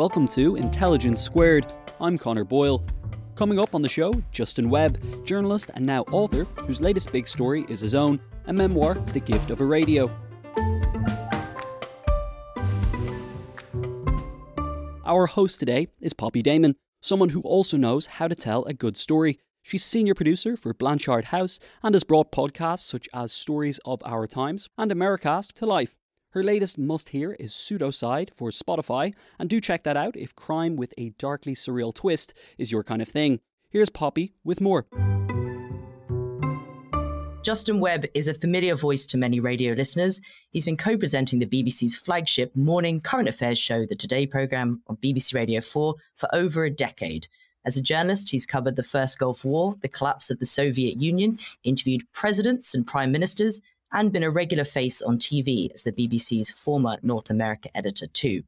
Welcome to Intelligence Squared. I'm Connor Boyle. Coming up on the show, Justin Webb, journalist and now author, whose latest big story is his own, a memoir, The Gift of a Radio. Our host today is Poppy Damon, someone who also knows how to tell a good story. She's senior producer for Blanchard House and has brought podcasts such as Stories of Our Times and Americast to life. Her latest must hear is Pseudocide for Spotify, and do check that out if crime with a darkly surreal twist is your kind of thing. Here's Poppy with more. Justin Webb is a familiar voice to many radio listeners. He's been co presenting the BBC's flagship morning current affairs show, the Today programme, on BBC Radio 4 for over a decade. As a journalist, he's covered the First Gulf War, the collapse of the Soviet Union, interviewed presidents and prime ministers, and been a regular face on TV as the BBC's former North America editor, too.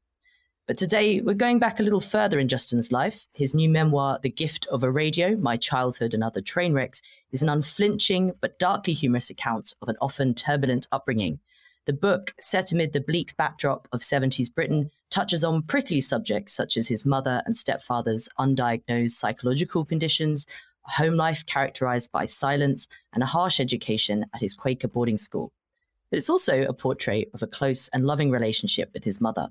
But today, we're going back a little further in Justin's life. His new memoir, The Gift of a Radio My Childhood and Other Train Wrecks, is an unflinching but darkly humorous account of an often turbulent upbringing. The book, set amid the bleak backdrop of 70s Britain, touches on prickly subjects such as his mother and stepfather's undiagnosed psychological conditions, home life characterized by silence and a harsh education at his Quaker boarding school. But it's also a portrait of a close and loving relationship with his mother.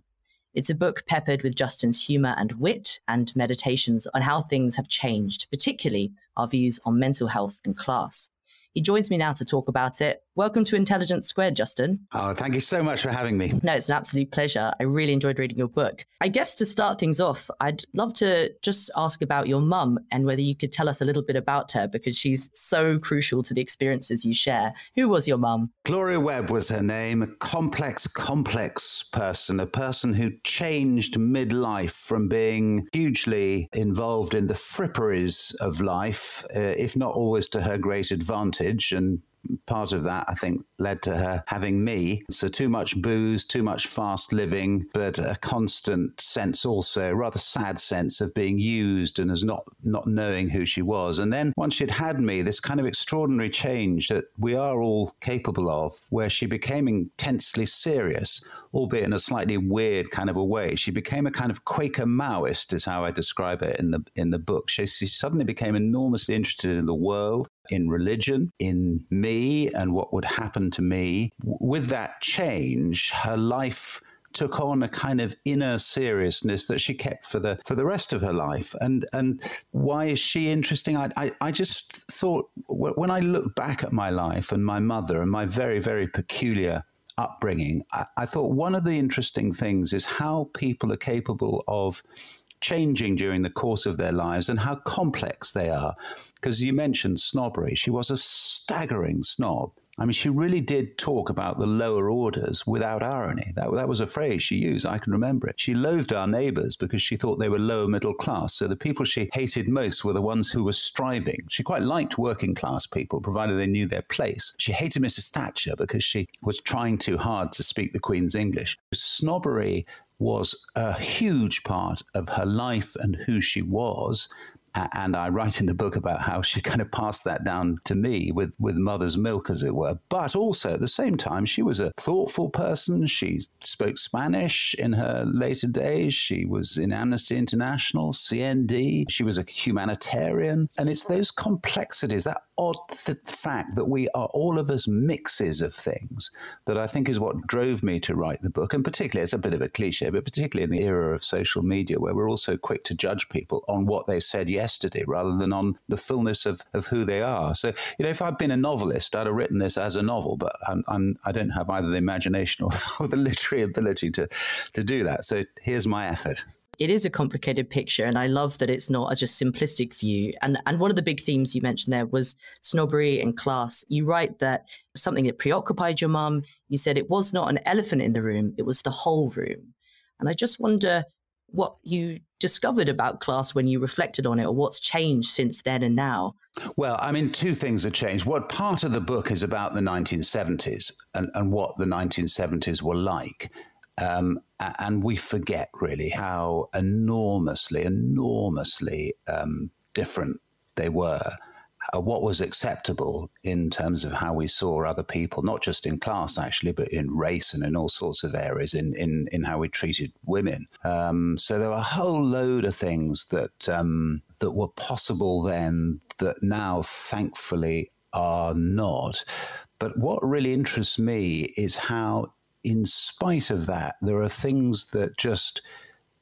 It's a book peppered with Justin's humor and wit and meditations on how things have changed, particularly our views on mental health and class. He joins me now to talk about it. Welcome to Intelligence Squared, Justin. Oh, thank you so much for having me. No, it's an absolute pleasure. I really enjoyed reading your book. I guess to start things off, I'd love to just ask about your mum and whether you could tell us a little bit about her because she's so crucial to the experiences you share. Who was your mum? Gloria Webb was her name, a complex, complex person, a person who changed midlife from being hugely involved in the fripperies of life, uh, if not always to her great advantage, and part of that, I think, led to her having me. So, too much booze, too much fast living, but a constant sense, also, rather sad sense of being used and as not, not knowing who she was. And then once she'd had me, this kind of extraordinary change that we are all capable of, where she became intensely serious, albeit in a slightly weird kind of a way. She became a kind of Quaker Maoist, is how I describe it in the in the book. She, she suddenly became enormously interested in the world, in religion, in me, and what would happen to me. With that change, her life took on a kind of inner seriousness that she kept for the for the rest of her life. And and why is she interesting? I I, I just thought when I look back at my life and my mother and my very very peculiar upbringing, I, I thought one of the interesting things is how people are capable of changing during the course of their lives and how complex they are. Because you mentioned snobbery. She was a staggering snob. I mean, she really did talk about the lower orders without irony. That, that was a phrase she used. I can remember it. She loathed our neighbors because she thought they were lower middle class. So the people she hated most were the ones who were striving. She quite liked working class people, provided they knew their place. She hated Mrs. Thatcher because she was trying too hard to speak the Queen's English. Snobbery was a huge part of her life and who she was. And I write in the book about how she kind of passed that down to me with, with mother's milk, as it were. But also at the same time, she was a thoughtful person. She spoke Spanish in her later days. She was in Amnesty International, CND. She was a humanitarian. And it's those complexities, that odd th- fact that we are all of us mixes of things that I think is what drove me to write the book. And particularly, it's a bit of a cliche, but particularly in the era of social media where we're all so quick to judge people on what they said yesterday rather than on the fullness of, of who they are. So, you know, if I'd been a novelist, I'd have written this as a novel, but I'm, I'm, I do not have either the imagination or, or the literary ability to, to do that. So here's my effort it is a complicated picture and i love that it's not a just simplistic view. And and one of the big themes you mentioned there was snobbery and class. You write that something that preoccupied your mum. You said it was not an elephant in the room it was the whole room. And i just wonder what you discovered about class when you reflected on it or what's changed since then and now. Well i mean two things have changed. What part of the book is about the 1970s and, and what the 1970s were like um, and we forget really how enormously, enormously um, different they were. Uh, what was acceptable in terms of how we saw other people, not just in class actually, but in race and in all sorts of areas, in in, in how we treated women. Um, so there were a whole load of things that um, that were possible then that now, thankfully, are not. But what really interests me is how in spite of that, there are things that just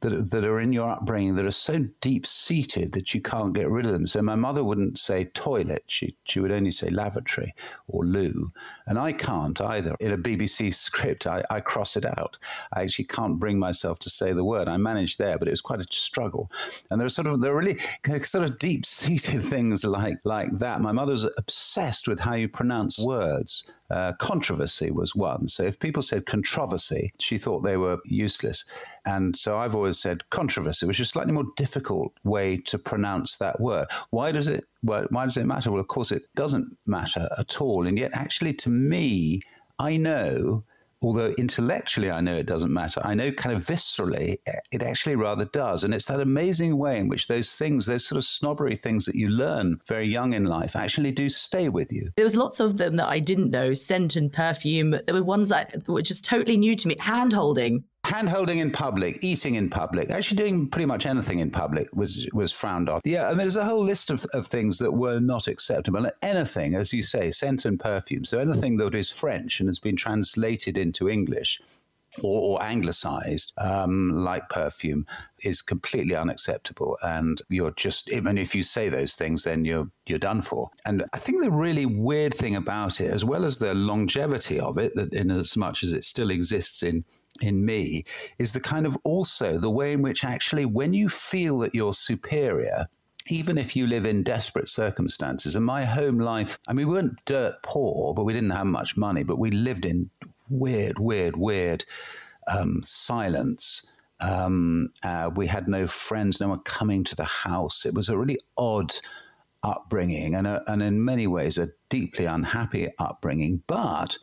that, that are in your upbringing that are so deep seated that you can't get rid of them. So my mother wouldn't say toilet; she she would only say lavatory or loo, and I can't either. In a BBC script, I, I cross it out. I actually can't bring myself to say the word. I managed there, but it was quite a struggle. And there are sort of there are really sort of deep seated things like like that. My mother was obsessed with how you pronounce words. Uh, controversy was one. So if people said controversy, she thought they were useless. And so I've always said controversy, which is a slightly more difficult way to pronounce that word. Why does it? Well, why does it matter? Well, of course, it doesn't matter at all. And yet, actually, to me, I know although intellectually I know it doesn't matter, I know kind of viscerally eh, it actually rather does. And it's that amazing way in which those things, those sort of snobbery things that you learn very young in life, actually do stay with you. There was lots of them that I didn't know, scent and perfume. There were ones that were just totally new to me. Hand holding hand holding in public, eating in public, actually doing pretty much anything in public was was frowned on. Yeah, I mean, there's a whole list of, of things that were not acceptable. Anything, as you say, scent and perfume. So anything that is French and has been translated into English or, or anglicized, um, like perfume, is completely unacceptable. And you're just, I mean, if you say those things, then you're you're done for. And I think the really weird thing about it, as well as the longevity of it, that in as much as it still exists in in me is the kind of also the way in which actually when you feel that you're superior even if you live in desperate circumstances and my home life i mean we weren't dirt poor but we didn't have much money but we lived in weird weird weird um, silence. Um, uh, we had no friends no one coming to the house. It was a really odd upbringing and, a, and in many ways a deeply unhappy upbringing but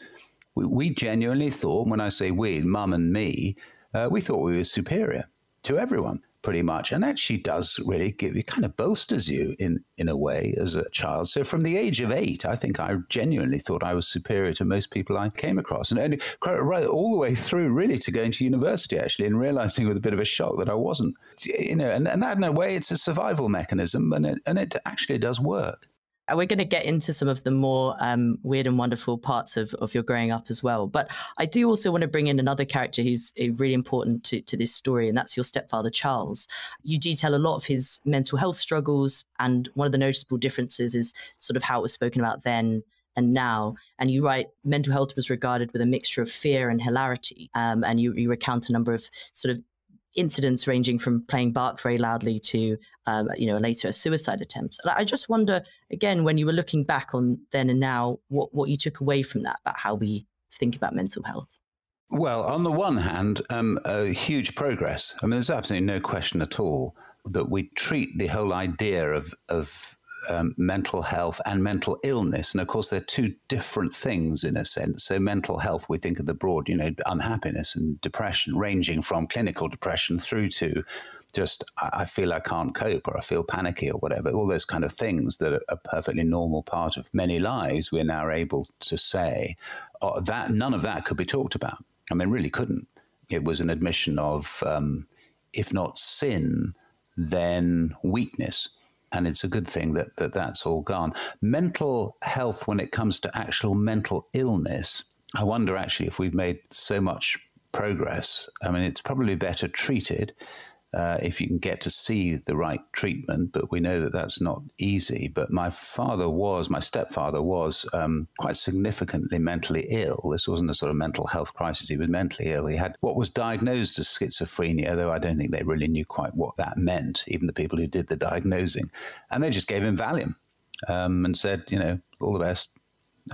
we, we genuinely thought, when I say we, mum and me, uh, we thought we were superior to everyone pretty much. And actually does really give kind of bolsters you in, in a way as a child. So from the age of eight, I think I genuinely thought I was superior to most people I came across. And, and right all the way through really to going to university actually and realizing with a bit of a shock that I wasn't, you know, and, and that in a way it's a survival mechanism and it, and it actually does work. We're going to get into some of the more um, weird and wonderful parts of, of your growing up as well. But I do also want to bring in another character who's uh, really important to, to this story, and that's your stepfather, Charles. You detail a lot of his mental health struggles, and one of the noticeable differences is sort of how it was spoken about then and now. And you write mental health was regarded with a mixture of fear and hilarity. Um, and you, you recount a number of sort of incidents ranging from playing Bach very loudly to, um, you know, later a suicide attempt. I just wonder, again, when you were looking back on then and now, what, what you took away from that about how we think about mental health. Well, on the one hand, um, a huge progress. I mean, there's absolutely no question at all that we treat the whole idea of, of um, mental health and mental illness. And of course, they're two different things in a sense. So, mental health, we think of the broad, you know, unhappiness and depression, ranging from clinical depression through to just I feel I can't cope or I feel panicky or whatever. All those kind of things that are a perfectly normal part of many lives, we're now able to say oh, that none of that could be talked about. I mean, really couldn't. It was an admission of, um, if not sin, then weakness and it's a good thing that, that that's all gone. Mental health, when it comes to actual mental illness, I wonder actually if we've made so much progress. I mean, it's probably better treated uh, if you can get to see the right treatment, but we know that that's not easy. But my father was, my stepfather was um, quite significantly mentally ill. This wasn't a sort of mental health crisis. He was mentally ill. He had what was diagnosed as schizophrenia, though I don't think they really knew quite what that meant, even the people who did the diagnosing. And they just gave him Valium um, and said, you know, all the best.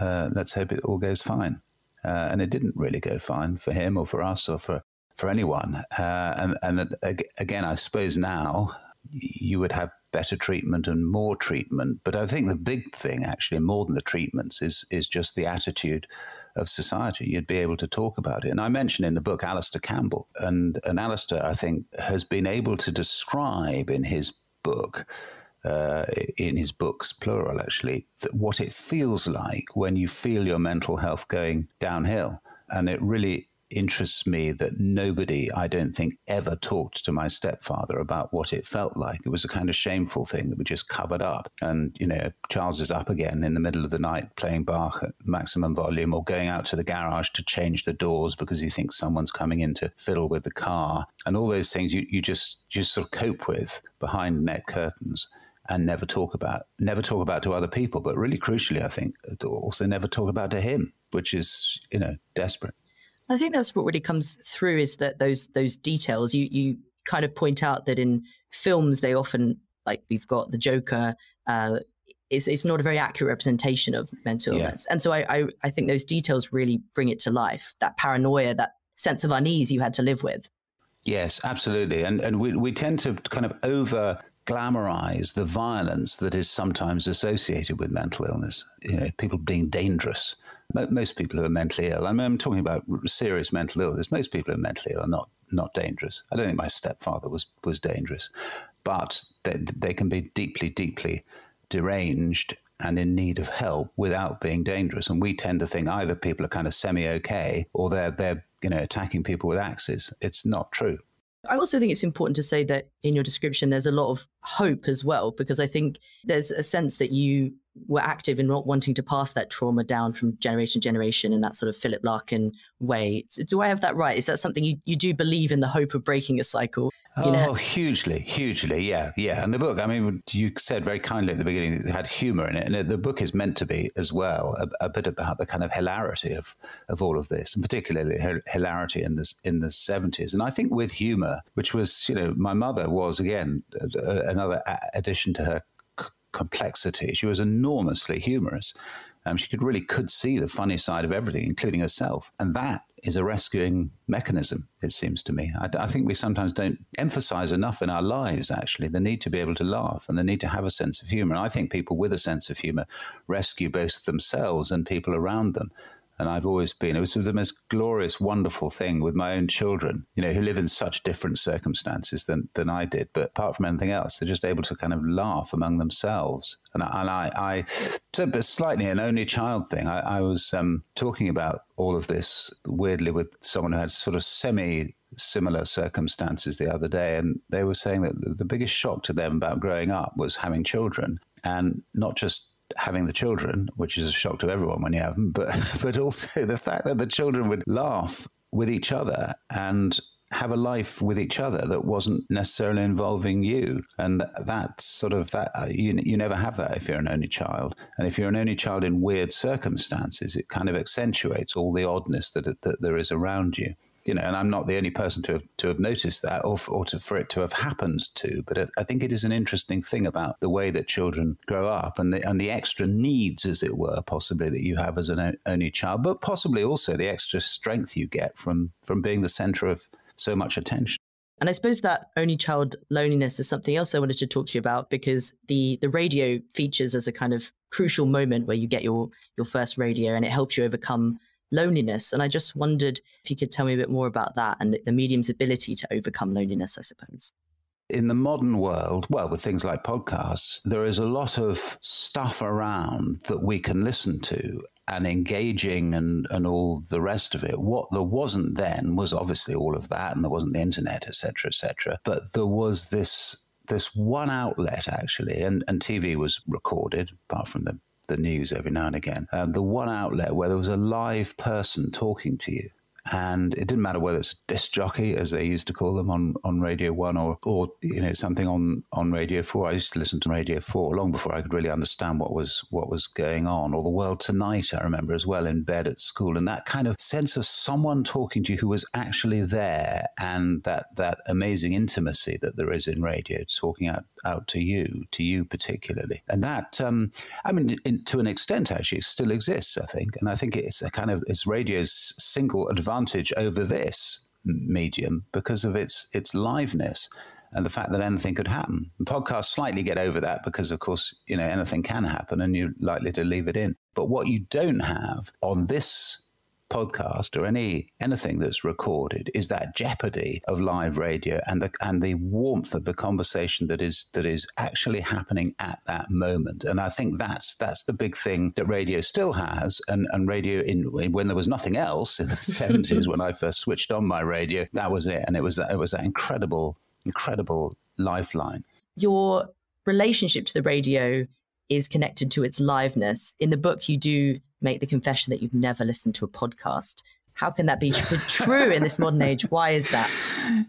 Uh, let's hope it all goes fine. Uh, and it didn't really go fine for him or for us or for for anyone. Uh, and, and again, I suppose now you would have better treatment and more treatment. But I think the big thing, actually, more than the treatments, is is just the attitude of society. You'd be able to talk about it. And I mentioned in the book Alastair Campbell, and and Alastair, I think, has been able to describe in his book. Uh, in his books, plural actually, what it feels like when you feel your mental health going downhill. And it really interests me that nobody, I don't think, ever talked to my stepfather about what it felt like. It was a kind of shameful thing that we just covered up. And, you know, Charles is up again in the middle of the night playing Bach at maximum volume or going out to the garage to change the doors because he thinks someone's coming in to fiddle with the car. And all those things you, you just, just sort of cope with behind net curtains and never talk about never talk about to other people but really crucially i think also never talk about to him which is you know desperate I think that's what really comes through is that those those details. You you kind of point out that in films they often like we've got the Joker. Uh, it's, it's not a very accurate representation of mental yeah. illness, and so I, I I think those details really bring it to life. That paranoia, that sense of unease you had to live with. Yes, absolutely, and and we we tend to kind of over glamorize the violence that is sometimes associated with mental illness. You know, people being dangerous most people who are mentally ill, I mean, I'm talking about serious mental illness. Most people who are mentally ill are not not dangerous. I don't think my stepfather was was dangerous, but they, they can be deeply, deeply deranged and in need of help without being dangerous. And we tend to think either people are kind of semi okay or they're they're you know attacking people with axes. It's not true. I also think it's important to say that in your description, there's a lot of hope as well, because I think there's a sense that you were active in not wanting to pass that trauma down from generation to generation in that sort of Philip Larkin way. Do I have that right? Is that something you, you do believe in the hope of breaking a cycle? You? Oh, hugely, hugely, yeah, yeah. And the book, I mean, you said very kindly at the beginning it had humour in it, and the book is meant to be as well a, a, bit about the kind of hilarity of of all of this, and particularly hilarity in the in the seventies. And I think with humour, which was, you know, my mother was again another addition to her complexity. She was enormously humorous. Um, she could really could see the funny side of everything, including herself, and that is a rescuing mechanism. It seems to me. I, I, think we sometimes don't emphasize enough in our lives actually the need to be able to laugh and the need to have a sense of humor. And I think people with a sense of humor rescue both themselves and people around them. And I've always been, it was the most glorious, wonderful thing with my own children, you know, who live in such different circumstances than, than I did. But apart from anything else, they're just able to kind of laugh among themselves. And I, and I, I slightly an only child thing. I, I was um, talking about all of this weirdly with someone who had sort of semi similar circumstances the other day, and they were saying that the biggest shock to them about growing up was having children, and not just having the children, which is a shock to everyone when you have them, but but also the fact that the children would laugh with each other and have a life with each other that wasn't necessarily involving you. And that sort of that uh, you, you never have that if you're an only child. And if you're an only child in weird circumstances it kind of accentuates all the oddness that, that there is around you you know, and I'm not the only person to have, to have noticed that or, or to, for it to have happened to. But I think it is an interesting thing about the way that children grow up and the, and the extra needs, as it were, possibly that you have as an only child, but possibly also the extra strength you get from, from being the center of so much attention. And I suppose that only child loneliness is something else I wanted to talk to you about because the the radio features as a kind of crucial moment where you get your your first radio and it helps you overcome loneliness. And I just wondered if you could tell me a bit more about that and the, the medium's ability to overcome loneliness, I suppose in the modern world, well, with things like podcasts, there is a lot of stuff around that we can listen to and engaging and, and all the rest of it. What there wasn't then was obviously all of that, and there wasn't the internet, etc., etc. But there was this this one outlet actually, and, and TV was recorded, apart from the, the news every now and again, um, the one outlet where there was a live person talking to you and it didn't matter whether it's a disc jockey, as they used to call them on, on Radio One, or or you know something on, on Radio Four. I used to listen to Radio Four long before I could really understand what was what was going on, or the World Tonight. I remember as well in bed at school, and that kind of sense of someone talking to you who was actually there, and that that amazing intimacy that there is in radio, talking out out to you, to you particularly, and that um, I mean, in, to an extent, actually, still exists. I think, and I think it's a kind of it's radio's single advantage advantage over this medium because of its its liveness and the fact that anything could happen. And podcasts slightly get over that because, of course, you know anything can happen, and you're likely to leave it in. But what you don't have on this podcast or any anything that's recorded is that jeopardy of live radio and the and the warmth of the conversation that is that is actually happening at that moment. And I think that's that's the big thing that radio still has. And and radio in when there was nothing else in the seventies when I first switched on my radio, that was it. And it was it was that incredible incredible lifeline. Your relationship to the radio is connected to its liveness. In the book, you do make the confession that you've never listened to a podcast. How can that be true in this modern age? Why is that?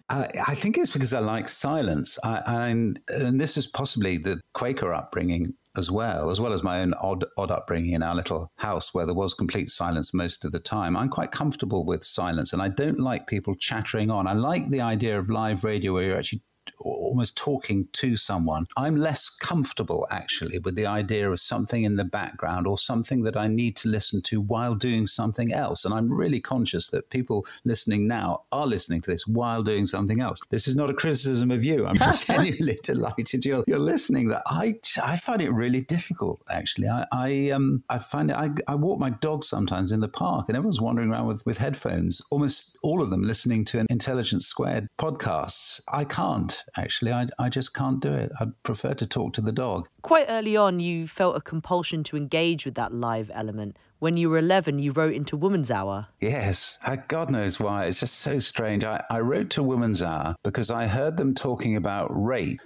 I, I think it's because I like silence. I, I, and this is possibly the Quaker upbringing as well, as well as my own odd, odd upbringing in our little house where there was complete silence most of the time. I'm quite comfortable with silence and I don't like people chattering on. I like the idea of live radio where you're actually almost talking to someone. I'm less comfortable actually with the idea of something in the background or something that I need to listen to while doing something else. And I'm really conscious that people listening now are listening to this while doing something else. This is not a criticism of you. I'm genuinely delighted you're, you're listening. That I I find it really difficult actually. I I um I find it. I, I walk my dog sometimes in the park and everyone's wandering around with with headphones. Almost all of them listening to an Intelligence Squared podcasts. I can't actually. I, I just can't do it. I'd prefer to talk to the dog. Quite early on, you felt a compulsion to engage with that live element. When you were 11, you wrote into Woman's Hour. Yes, God knows why. It's just so strange. I, I wrote to Woman's Hour because I heard them talking about rape,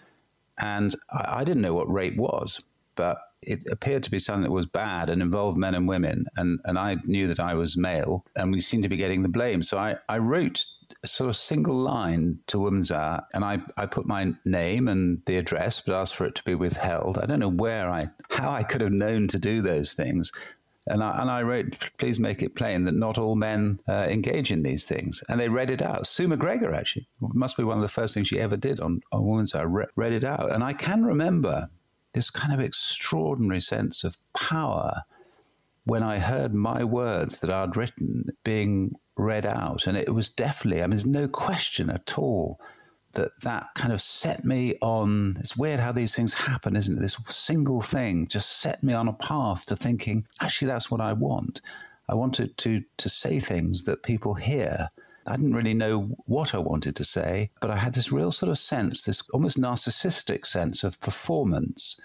and I, I didn't know what rape was, but it appeared to be something that was bad and involved men and women. And, and I knew that I was male, and we seemed to be getting the blame. So I, I wrote sort of single line to Women's Hour, and I, I put my name and the address, but asked for it to be withheld. I don't know where I, how I could have known to do those things. And I, and I wrote, please make it plain that not all men uh, engage in these things. And they read it out. Sue MacGregor, actually, must be one of the first things she ever did on, on Women's Hour, re- read it out. And I can remember this kind of extraordinary sense of power when I heard my words that I'd written being read out. And it was definitely, I mean, there's no question at all that that kind of set me on. It's weird how these things happen, isn't it? This single thing just set me on a path to thinking, actually, that's what I want. I wanted to, to say things that people hear. I didn't really know what I wanted to say, but I had this real sort of sense, this almost narcissistic sense of performance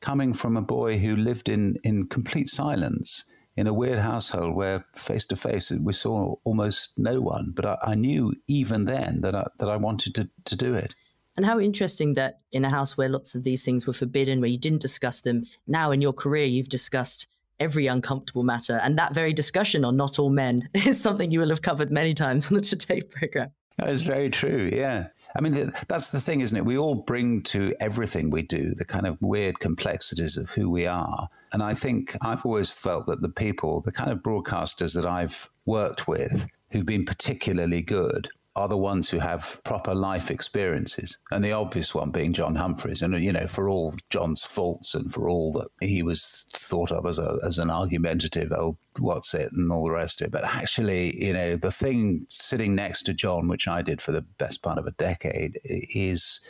coming from a boy who lived in, in complete silence in a weird household where face to face we saw almost no one. But I, I knew even then that I, that I wanted to, to do it. And how interesting that in a house where lots of these things were forbidden, where you didn't discuss them, now in your career, you've discussed every uncomfortable matter. And that very discussion on not all men is something you will have covered many times on the Today program. That is very true. Yeah. I mean, that's the thing, isn't it? We all bring to everything we do the kind of weird complexities of who we are. And I think I've always felt that the people, the kind of broadcasters that I've worked with who've been particularly good are the ones who have proper life experiences. And the obvious one being John Humphrys. And, you know, for all John's faults and for all that he was thought of as, a, as an argumentative old what's it and all the rest of it. But actually, you know, the thing sitting next to John, which I did for the best part of a decade, is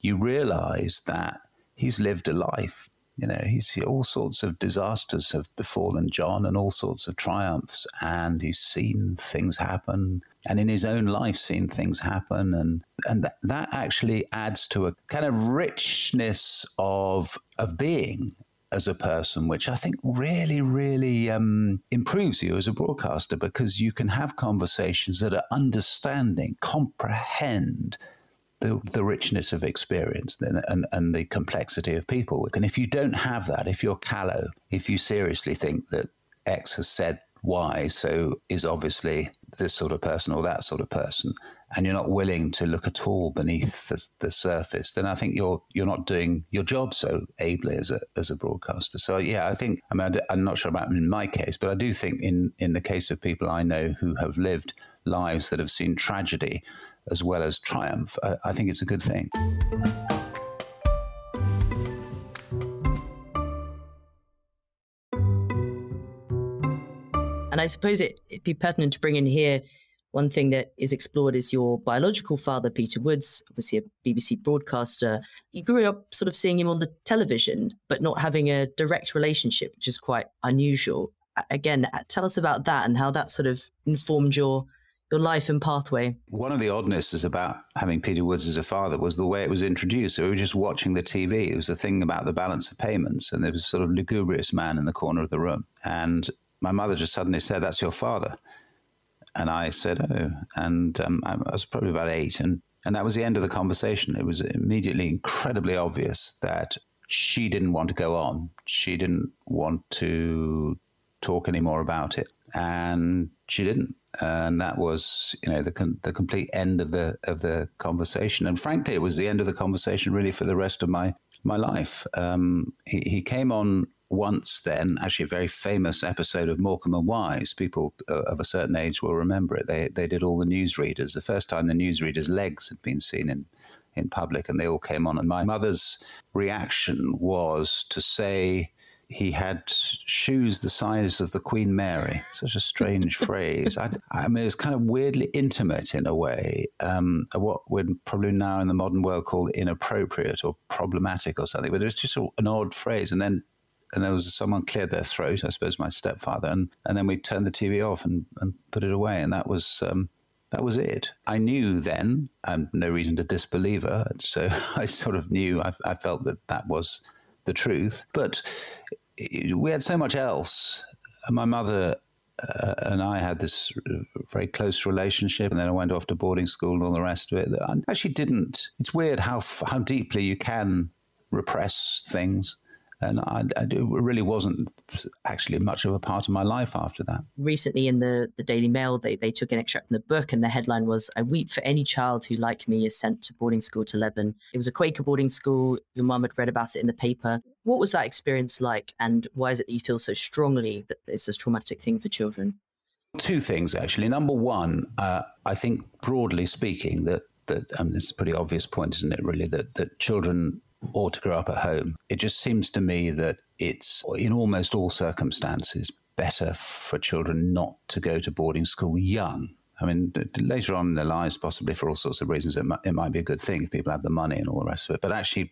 you realize that he's lived a life you know, he's all sorts of disasters have befallen John and all sorts of triumphs, and he's seen things happen, and in his own life seen things happen, and and that, that actually adds to a kind of richness of of being as a person, which I think really, really um, improves you as a broadcaster because you can have conversations that are understanding, comprehend the, the richness of experience and, and, and the complexity of people. And if you don't have that, if you're callow, if you seriously think that X has said Y, so is obviously this sort of person or that sort of person, and you're not willing to look at all beneath the, the, surface, then I think you're you're not doing your job so ably as a as a broadcaster. So yeah, I think I mean I'm not sure about in my case, but I do think in in the case of people I know who have lived lives that have seen tragedy as well as triumph, I, I think it's a good thing. And I suppose it, would be pertinent to bring in here one thing that is explored is your biological father, Peter Woods, obviously a BBC broadcaster. You grew up sort of seeing him on the television, but not having a direct relationship, which is quite unusual. Again, tell us about that and how that sort of informed your your life and pathway. One of the oddnesses about having Peter Woods as a father was the way it was introduced. So we were just watching the TV. It was a thing about the balance of payments, and there was a sort of lugubrious man in the corner of the room. And my mother just suddenly said, That's your father. And I said, oh. And um, I was probably about eight. And, and that was the end of the conversation. It was immediately incredibly obvious that she didn't want to go on. She didn't want to talk anymore about it. And she didn't. And that was, you know, the, the complete end of the, of the conversation. And frankly, it was the end of the conversation really for the rest of my, my life. Um, he, he came on once then, actually a very famous episode of Morecambe and Wise. People uh, of a certain age will remember it. They, they did all the newsreaders. The first time the newsreaders' legs had been seen in, in public, and they all came on. And my mother's reaction was to say, he had shoes the size of the Queen Mary. Such a strange phrase. I, I, mean, it's kind of weirdly intimate in a way. Um, what would probably now in the modern world call inappropriate or problematic or something. But it was just an odd phrase. And then and there was someone cleared their throat, I suppose my stepfather, and, and then we turned the TV off and, and put it away, and that was um, that was it. I knew then, and no reason to disbelieve her, so I sort of knew, I, I felt that that was the truth. But we had so much else. My mother uh, and I had this very close relationship, and then I went off to boarding school and all the rest of it. I actually didn't. It's weird how how deeply you can repress things and I, I, it really wasn't actually much of a part of my life after that. Recently, in the, the Daily Mail, they, they took an extract from the book, and the headline was "I weep for any child who, like me, is sent to boarding school to Lebanon." It was a Quaker boarding school. Your mum had read about it in the paper. What was that experience like, and why is it that you feel so strongly that it's a traumatic thing for children? Two things, actually. Number one, uh, I think broadly speaking, that that um, it's a pretty obvious point, isn't it? Really, that that children or to grow up at home. It just seems to me that it's, in almost all circumstances, better for children not to go to boarding school young. I mean, later on in their lives, possibly for all sorts of reasons, it might, it might, be a good thing if people have the money and all the rest of it. But actually,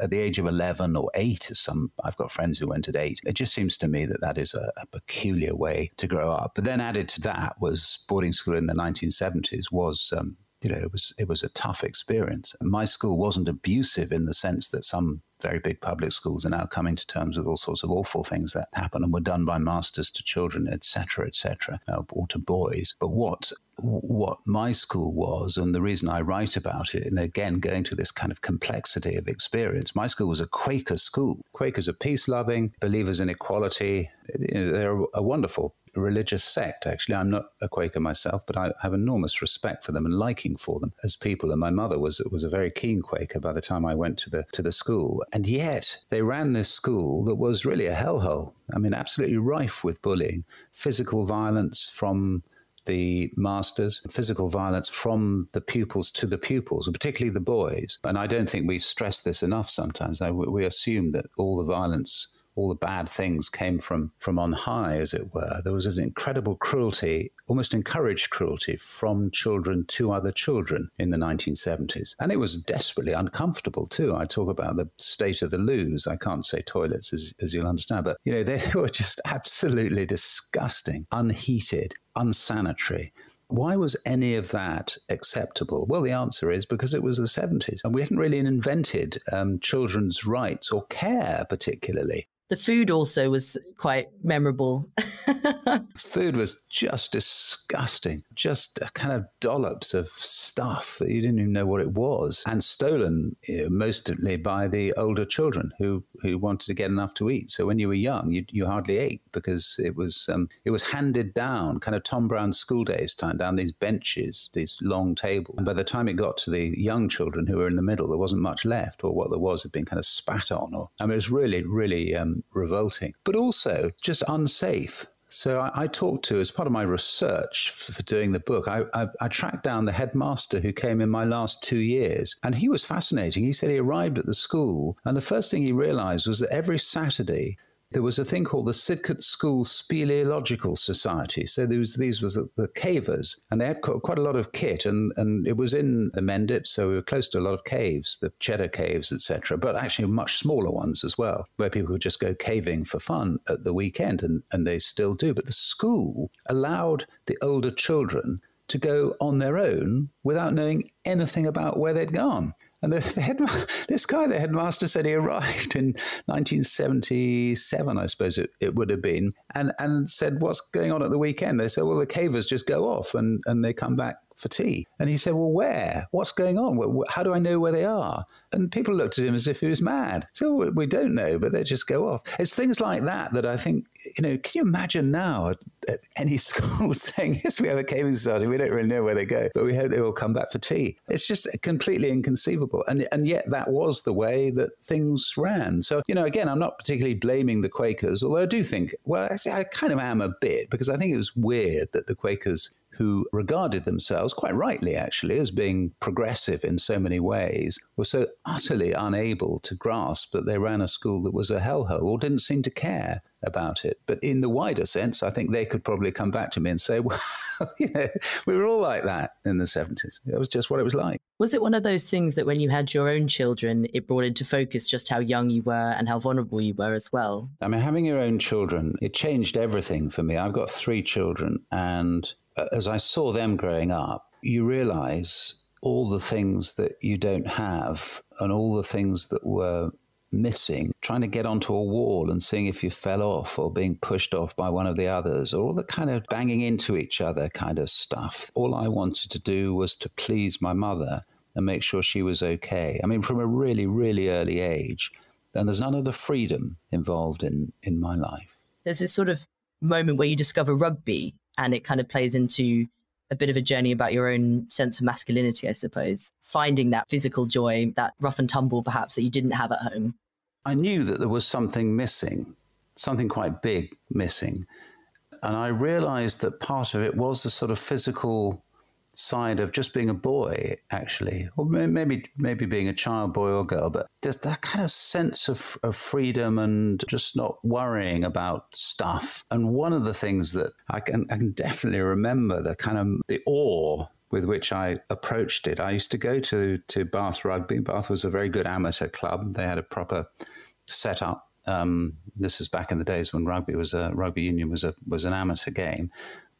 at the age of 11 or 8, as some, I've got friends who went at 8, it just seems to me that that is a, a peculiar way to grow up. But then added to that was boarding school in the 1970s was um, you know, it was it was a tough experience. My school wasn't abusive in the sense that some very big public schools are now coming to terms with all sorts of awful things that happen and were done by masters to children, etc., etc., uh, or to boys. But what what my school was, and the reason I write about it, and again going to this kind of complexity of experience, my school was a Quaker school. Quakers are peace loving, believers in equality. They're a wonderful religious sect. Actually, I'm not a Quaker myself, but I have enormous respect for them and liking for them as people. And my mother was was a very keen Quaker by the time I went to the to the school. And yet they ran this school that was really a hellhole. I mean, absolutely rife with bullying, physical violence from the masters, physical violence from the pupils to the pupils, particularly the boys. And I don't think we stress this enough sometimes. we assume that all the violence all the bad things came from from on high, as it were. There was an incredible cruelty, almost encouraged cruelty from children to other children in the 1970s, and it was desperately uncomfortable too. I talk about the state of the loos. I can't say toilets, as, as you'll understand, but you know they were just absolutely disgusting, unheated, unsanitary. Why was any of that acceptable? Well, the answer is because it was the 70s and we hadn't really invented um, children's rights or care, particularly The food also was quite memorable. food was just disgusting, just kind of dollops of stuff that you didn't even know what it was, and stolen mostly by the older children who, who wanted to get enough to eat. So when you were young, you, you hardly ate because it was um, it was handed down, kind of Tom Brown school days time, down these benches, these long tables. And by the time it got to the young children who were in the middle, there wasn't much left, or what there was had been kind of spat on. Or I mean, it was really, really um, revolting, but also just unsafe. So I, I, talked to, as part of my research for, for doing the book, I, I, I, tracked down the headmaster who came in my last two years. And he was fascinating. He said he arrived at the school, and the first thing he realized was that every Saturday there was a thing called the Sidcot School Speleological Society. So was, these were the, the cavers, and they had quite a lot of kit, and, and it was in the Mendip, so we were close to a lot of caves, the Cheddar Caves, etc., but actually much smaller ones as well, where people could just go caving for fun at the weekend, and, and they still do. But the school allowed the older children to go on their own without knowing anything about where they'd gone. And the, the head, this guy, the headmaster, said he arrived in 1977, I suppose it, it would have been, and, and said, What's going on at the weekend? They said, Well, the cavers just go off and, and they come back for tea. And he said, Well, where? What's going on? How do I know where they are? And people looked at him as if he was mad. So oh, we don't know, but they just go off. It's things like that that I think, you know, can you imagine now at, at any school saying, Yes, we have a caving society. We don't really know where they go, but we hope they will come back for tea. It's just completely inconceivable. And, and yet that was the way that things ran. So, you know, again, I'm not particularly blaming the Quakers, although I do think, well, I kind of am a bit because I think it was weird that the Quakers who regarded themselves, quite rightly actually, as being progressive in so many ways, were so utterly unable to grasp that they ran a school that was a hellhole or didn't seem to care about it. But in the wider sense, I think they could probably come back to me and say, well, you know, we were all like that in the 70s. It was just what it was like. Was it one of those things that when you had your own children, it brought into focus just how young you were and how vulnerable you were as well? I mean, having your own children, it changed everything for me. I've got three children, and as I saw them growing up, you realize all the things that you don't have and all the things that were missing, trying to get onto a wall and seeing if you fell off or being pushed off by one of the others, or all the kind of banging into each other kind of stuff. All I wanted to do was to please my mother and make sure she was okay. I mean, from a really, really early age. And there's none of the freedom involved in, in my life. There's this sort of moment where you discover rugby and it kind of plays into a bit of a journey about your own sense of masculinity, I suppose. Finding that physical joy, that rough and tumble perhaps that you didn't have at home. I knew that there was something missing, something quite big missing. And I realized that part of it was the sort of physical side of just being a boy, actually, or maybe maybe being a child, boy or girl, but there's that kind of sense of, of freedom and just not worrying about stuff. And one of the things that I can, I can definitely remember the kind of the awe with which I approached it. I used to go to to Bath Rugby. Bath was a very good amateur club. They had a proper setup. Um, this is back in the days when rugby was a rugby union was a was an amateur game,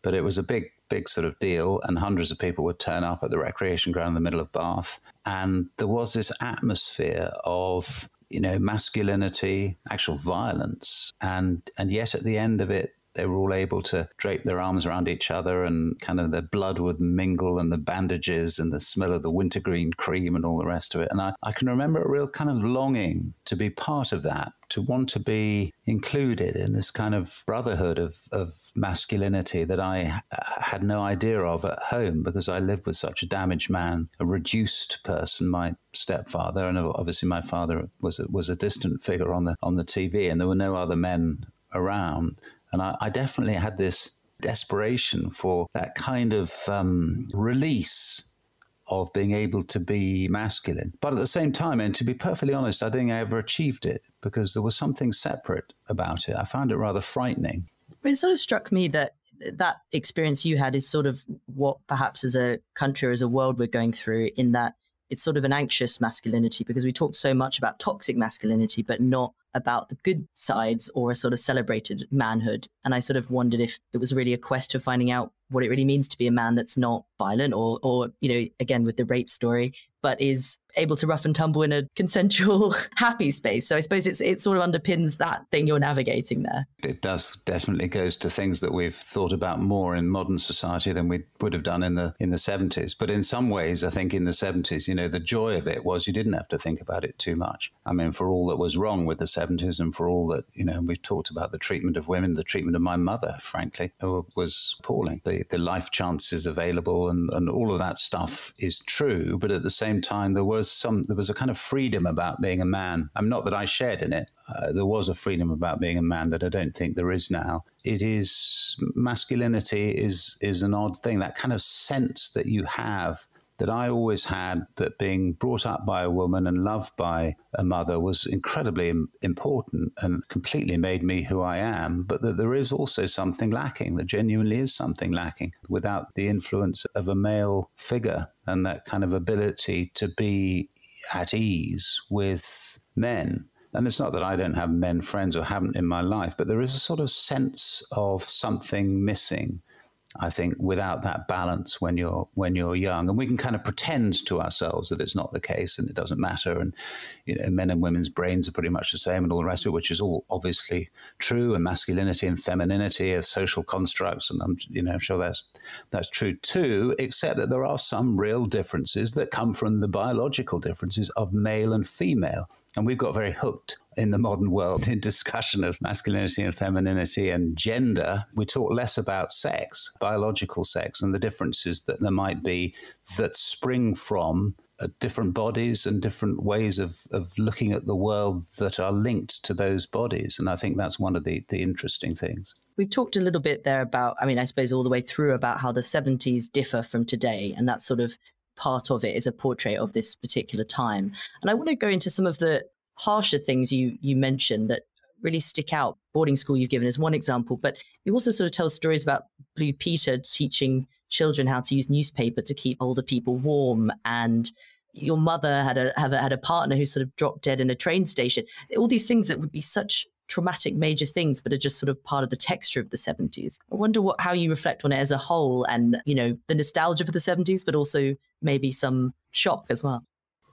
but it was a big big sort of deal, and hundreds of people would turn up at the recreation ground in the middle of Bath. And there was this atmosphere of, you know, masculinity, actual violence. And, and yet at the end of it, they were all able to drape their arms around each other and kind of their blood would mingle and the bandages and the smell of the wintergreen cream and all the rest of it. And I, I can remember a real kind of longing to be part of that, to want to be included in this kind of brotherhood of, of masculinity that I had no idea of at home because I lived with such a damaged man, a reduced person, my stepfather, and obviously my father was a, was a distant figure on the on the TV, and there were no other men around. And I, I definitely had this desperation for that kind of um, release of being able to be masculine. But at the same time, and to be perfectly honest, I don't think I ever achieved it because there was something separate about it. I found it rather frightening. It sort of struck me that that experience you had is sort of what perhaps as a country or as a world we're going through in that it's sort of an anxious masculinity because we talked so much about toxic masculinity, but not about the good sides or a sort of celebrated manhood. And I sort of wondered if it was really a quest for finding out what it really means to be a man that's not violent or, or, you know, again, with the rape story, but is able to rough and tumble in a consensual, happy space. So I suppose it's it sort of underpins that thing you're navigating there. It does definitely goes to things that we've thought about more in modern society than we would have done in the in the 70s. But in some ways, I think in the 70s, you know, the joy of it was you didn't have to think about it too much. I mean, for all that was wrong with the 70s and for all that, you know, we've talked about the treatment of women, the treatment of my mother, frankly, was appalling. The, the life chances available and, and all of that stuff is true. But at the same time, there was some, there was a kind of freedom about being a man. I'm not that I shared in it. Uh, there was a freedom about being a man that I don't think there is now. It is masculinity is is an odd thing. That kind of sense that you have that I always had that being brought up by a woman and loved by a mother was incredibly important and completely made me who I am, but that there is also something lacking, that genuinely is something lacking without the influence of a male figure and that kind of ability to be at ease with men. And it's not that I don't have men friends or haven't in my life, but there is a sort of sense of something missing I think, without that balance when you're when you're young, and we can kind of pretend to ourselves that it's not the case and it doesn't matter, and you know, men and women's brains are pretty much the same, and all the rest of it, which is all obviously true, and masculinity and femininity are social constructs, and I'm you know I'm sure that's that's true too, except that there are some real differences that come from the biological differences of male and female, and we've got very hooked in the modern world in discussion of masculinity and femininity and gender, we talk less about sex, biological sex, and the differences that there might be that spring from uh, different bodies and different ways of, of looking at the world that are linked to those bodies. And I think that's one of the, the interesting things. We've talked a little bit there about, I mean, I suppose all the way through about how the 70s differ from today. And that sort of part of it is a portrait of this particular time. And I want to go into some of the harsher things you you mentioned that really stick out. Boarding school you've given as one example, but you also sort of tell stories about Blue Peter teaching children how to use newspaper to keep older people warm and your mother had a, a had a partner who sort of dropped dead in a train station. All these things that would be such traumatic major things but are just sort of part of the texture of the 70s i wonder what how you reflect on it as a whole and you know the nostalgia for the 70s but also maybe some shock as well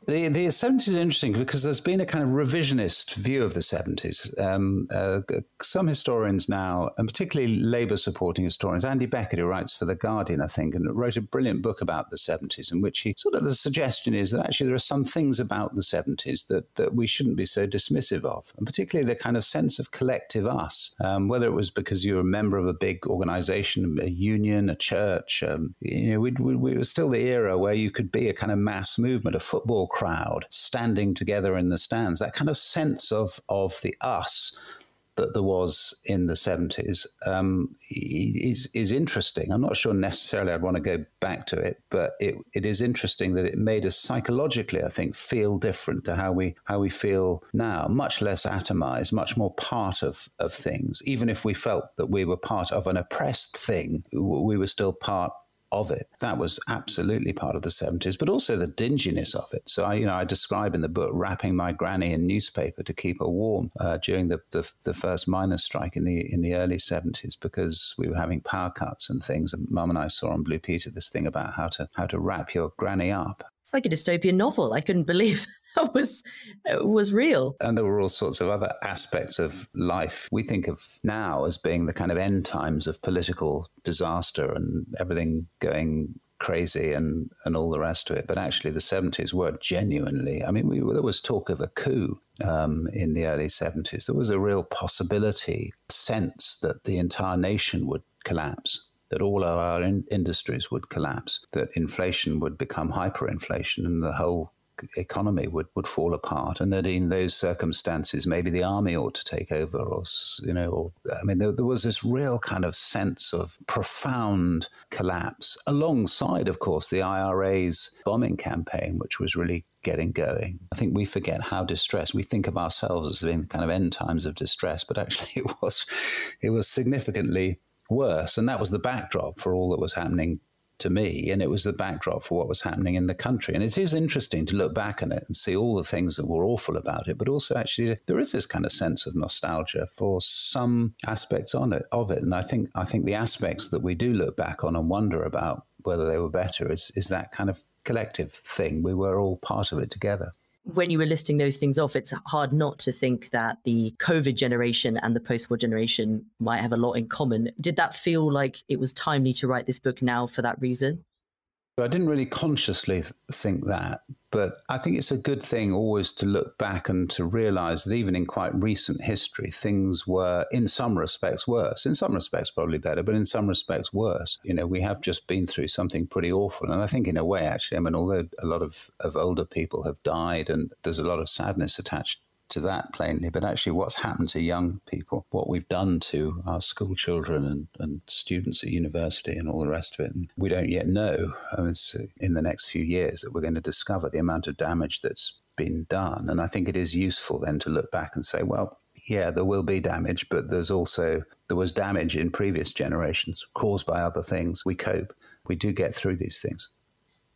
the, the 70s is interesting because there's been a kind of revisionist view of the 70s. Um, uh, some historians now, and particularly Labour supporting historians, Andy Beckett, who writes for The Guardian, I think, and wrote a brilliant book about the 70s, in which he sort of the suggestion is that actually there are some things about the 70s that, that we shouldn't be so dismissive of, and particularly the kind of sense of collective us, um, whether it was because you were a member of a big organization, a union, a church. Um, you know, we, we were still the era where you could be a kind of mass movement, a football crowd standing together in the stands, that kind of sense of, of the us that there was in the 70s um, is, is interesting. I'm not sure necessarily I'd want to go back to it, but it, it is interesting that it made us psychologically, I think, feel different to how we how we feel now, much less atomized, much more part of, of things. Even if we felt that we were part of an oppressed thing, we were still part of it. That was absolutely part of the 70s, but also the dinginess of it. So I, you know, I describe in the book wrapping my granny in newspaper to keep her warm uh, during the, the, the first miners' strike in the in the early 70s because we were having power cuts and things. And Mum and I saw on Blue Peter this thing about how to how to wrap your granny up. It's like a dystopian novel. I couldn't believe that was was real. And there were all sorts of other aspects of life we think of now as being the kind of end times of political disaster and everything going crazy and, and all the rest of it. But actually, the 70s were genuinely, I mean, we, there was talk of a coup um, in the early 70s. There was a real possibility, sense that the entire nation would collapse that all of our in- industries would collapse, that inflation would become hyperinflation, and the whole economy would, would fall apart, and that in those circumstances, maybe the army ought to take over, or you know, or, I mean, there, there, was this real kind of sense of profound collapse, alongside, of course, the IRA's bombing campaign, which was really getting going. I think we forget how distressed we think of ourselves as being kind of end times of distress, but actually, it was it was significantly worse, and that was the backdrop for all that was happening to me, and it was the backdrop for what was happening in the country. And it is interesting to look back on it and see all the things that were awful about it, but also actually there is this kind of sense of nostalgia for some aspects on it of it. And I think I think the aspects that we do look back on and wonder about whether they were better is, is that kind of collective thing. We were all part of it together when you were listing those things off, it's hard not to think that the COVID generation and the post war generation might have a lot in common. Did that feel like it was timely to write this book now for that reason? I didn't really consciously think that, but I think it's a good thing always to look back and to realize that even in quite recent history, things were in some respects worse. In some respects, probably better, but in some respects worse. You know, we have just been through something pretty awful. And I think, in a way, actually, I mean, although a lot of, of older people have died and there's a lot of sadness attached to that plainly, but actually what's happened to young people, what we've done to our school children and, and students at university and all the rest of it. And we don't yet know um, it's uh, in the next few years that we're going to discover the amount of damage that's been done. And I think it is useful then to look back and say, well, yeah, there will be damage, but there's also, there was damage in previous generations caused by other things. We cope. We do get through these things.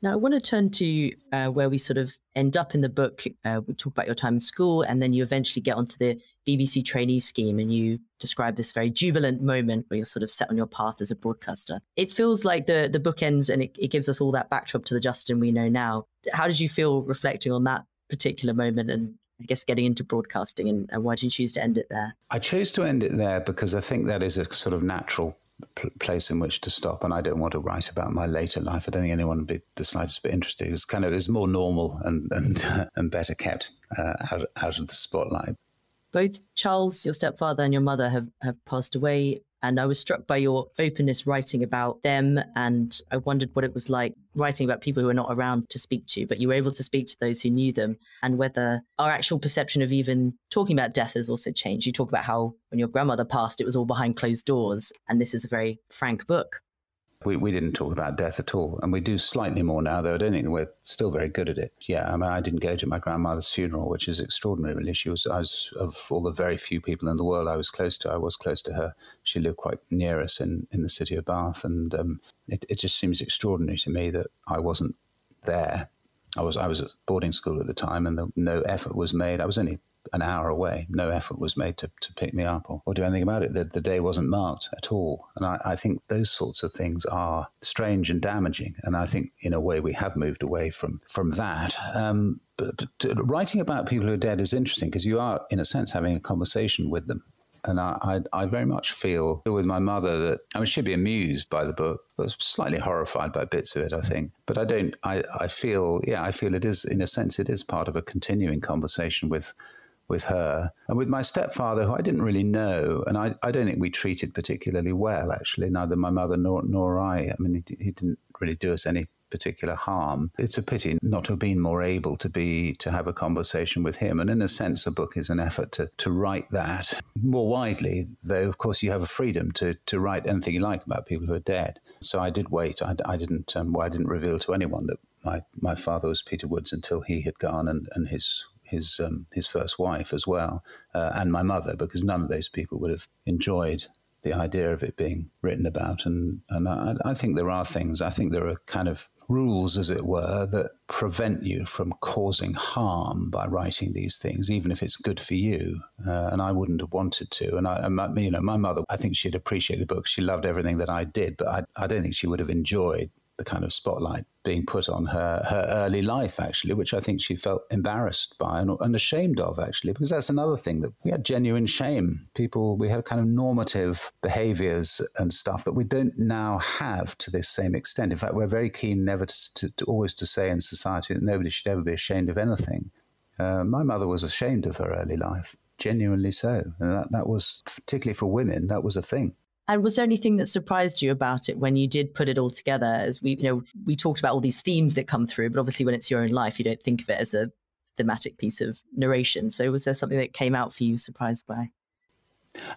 Now, I want to turn to uh, where we sort of end up in the book. Uh, we talk about your time in school, and then you eventually get onto the BBC trainee scheme, and you describe this very jubilant moment where you're sort of set on your path as a broadcaster. It feels like the the book ends, and it, it gives us all that backdrop to the Justin we know now. How did you feel reflecting on that particular moment, and I guess getting into broadcasting, and, and why did you choose to end it there? I chose to end it there because I think that is a sort of natural place in which to stop. And I don't want to write about my later life. I don't think anyone would be the slightest bit interested. It's kind of it's more normal and and, and better kept uh, out, out of the spotlight. Both Charles, your stepfather, and your mother have, have passed away. And I was struck by your openness writing about them. And I wondered what it was like writing about people who are not around to speak to, but you were able to speak to those who knew them and whether our actual perception of even talking about death has also changed. You talk about how when your grandmother passed, it was all behind closed doors. And this is a very frank book. We, we didn't talk about death at all. And we do slightly more now, though I don't think we're still very good at it. Yeah, I mean, I didn't go to my grandmother's funeral, which is extraordinary, really. She was, I was, of all the very few people in the world I was close to, I was close to her. She lived quite near us in, in the city of Bath. And um, it, it just seems extraordinary to me that I wasn't there. I was I was at boarding school at the time, and the, no effort was made. I was only an hour away. No effort was made to, to pick me up or, or do anything about it. The, the day wasn't marked at all. And I, I think those sorts of things are strange and damaging. And I think, in a way, we have moved away from, from that. Um, but, but writing about people who are dead is interesting because you are, in a sense, having a conversation with them. And I, I, I, very much feel with my mother that I mean she'd be amused by the book, but slightly horrified by bits of it. I think, but I don't. I, I feel yeah, I feel it is in a sense it is part of a continuing conversation with with her. And with my stepfather, who I didn't really know, and I, I don't think we treated particularly well, actually, neither my mother nor, nor I. I mean, he, he didn't really do us any particular harm. It's a pity not to have been more able to be to have a conversation with him. And in a sense, a book is an effort to, to write that more widely, though of course you have a freedom to, to write anything you like about people who are dead. So I did wait. I, I didn't um, well, I didn't reveal to anyone that my, my father was Peter Woods until he had gone and, and his his um, his first wife as well, uh, and my mother, because none of those people would have enjoyed the idea of it being written about. And and I, I think there are things. I think there are kind of rules, as it were, that prevent you from causing harm by writing these things, even if it's good for you. Uh, and I wouldn't have wanted to. And I, and my, you know, my mother, I think she'd appreciate the book. She loved everything that I did, but I, I don't think she would have enjoyed the kind of spotlight being put on her her early life, actually, which I think she felt embarrassed by and, and, ashamed of, actually, because that's another thing that we had genuine shame. People, we had kind of normative behaviors and stuff that we don't now have to this same extent. In fact, we're very keen never to, to, to always to say in society that nobody should ever be ashamed of anything. Uh, my mother was ashamed of her early life, genuinely so. And that, that was, particularly for women, that was a thing. And was there anything that surprised you about it when you did put it all together? As we, you know, we talked about all these themes that come through, but obviously when it's your own life, you don't think of it as a thematic piece of narration. So was there something that came out for you surprised by?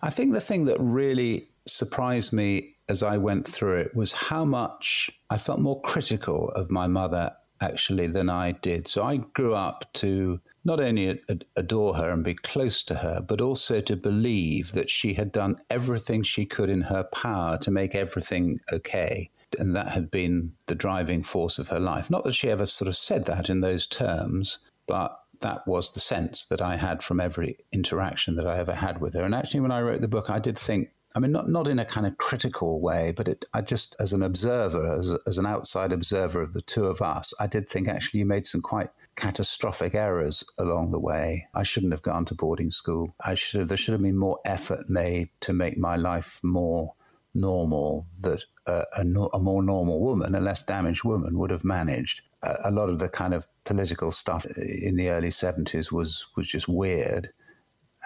I think the thing that really surprised me as I went through it was how much I felt more critical of my mother actually than I did. So I grew up to not only adore her and be close to her, but also to believe that she had done everything she could in her power to make everything okay. And that had been the driving force of her life. Not that she ever sort of said that in those terms, but that was the sense that I had from every interaction that I ever had with her. And actually, when I wrote the book, I did think I mean, not, not in a kind of critical way, but it, I just, as an observer, as, as an outside observer of the two of us, I did think actually you made some quite catastrophic errors along the way. I shouldn't have gone to boarding school. I should have, there should have been more effort made to make my life more normal that a, a, more normal woman, a less damaged woman, would have managed. A, a lot of the kind of political stuff in the early 70s was, was just weird.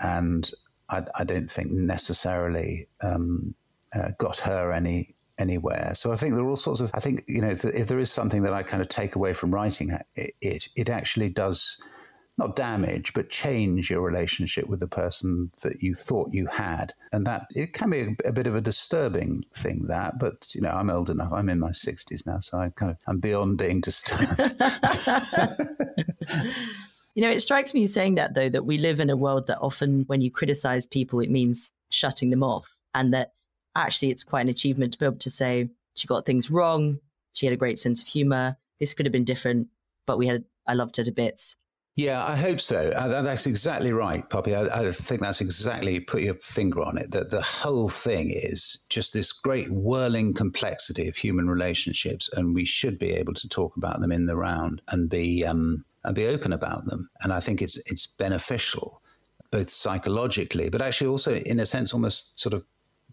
And I, I don't think necessarily um, uh, got her any anywhere. So I think there are all sorts of. I think you know if, if there is something that I kind of take away from writing it, it, it actually does not damage, but change your relationship with the person that you thought you had. And that it can be a, a, bit of a disturbing thing that, but you know, I'm old enough. I'm in my sixties now, so I kind of I'm beyond being disturbed. You know, it strikes me saying that though, that we live in a world that often when you criticize people, it means shutting them off. And that actually it's quite an achievement to be able to say, she got things wrong. She had a great sense of humor. This could have been different, but we had, I loved her to bits. Yeah, I hope so. Uh, that's exactly right, Poppy. I, I, think that's exactly put your finger on it. That the whole thing is just this great whirling complexity of human relationships, and we should be able to talk about them in the round and be um, and be open about them. And I think it's it's beneficial, both psychologically, but actually also in a sense almost sort of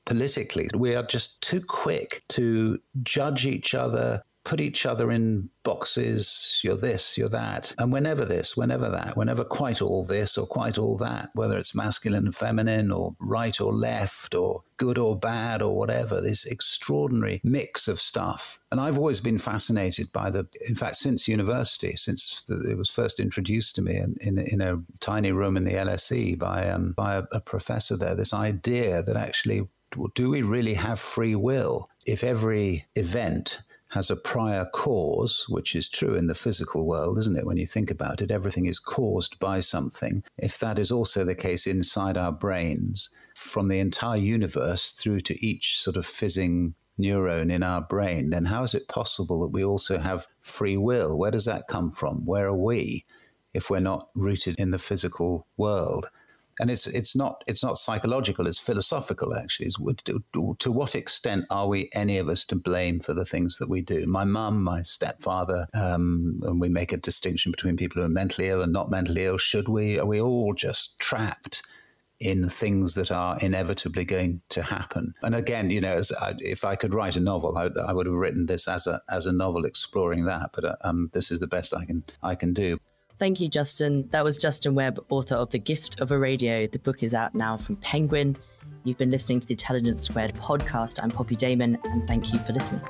politically. We are just too quick to judge each other put each other in boxes. You're this, you're that. And whenever this, whenever that, whenever quite all this or quite all that, whether it's masculine and feminine or right or left or good or bad or whatever, this extraordinary mix of stuff. And I've always been fascinated by the, in fact, since university, since the, it was first introduced to me in, in, in, a tiny room in the LSE by, um, by a, a professor there, this idea that actually, do we really have free will? If every event has a prior cause, which is true in the physical world, isn't it? When you think about it, everything is caused by something. If that is also the case inside our brains, from the entire universe through to each sort of fizzing neuron in our brain, then how is it possible that we also have free will? Where does that come from? Where are we if we're not rooted in the physical world? And it's it's not it's not psychological it's philosophical actually to, what extent are we any of us to blame for the things that we do my mum my stepfather um, and we make a distinction between people who are mentally ill and not mentally ill should we are we all just trapped in things that are inevitably going to happen. And again, you know, I, if I could write a novel, I, I, would have written this as a as a novel exploring that. But uh, um, this is the best I can I can do. Thank you, Justin. That was Justin Webb, author of The Gift of a Radio. The book is out now from Penguin. You've been listening to the Intelligence Squared podcast. I'm Poppy Damon, and thank you for listening.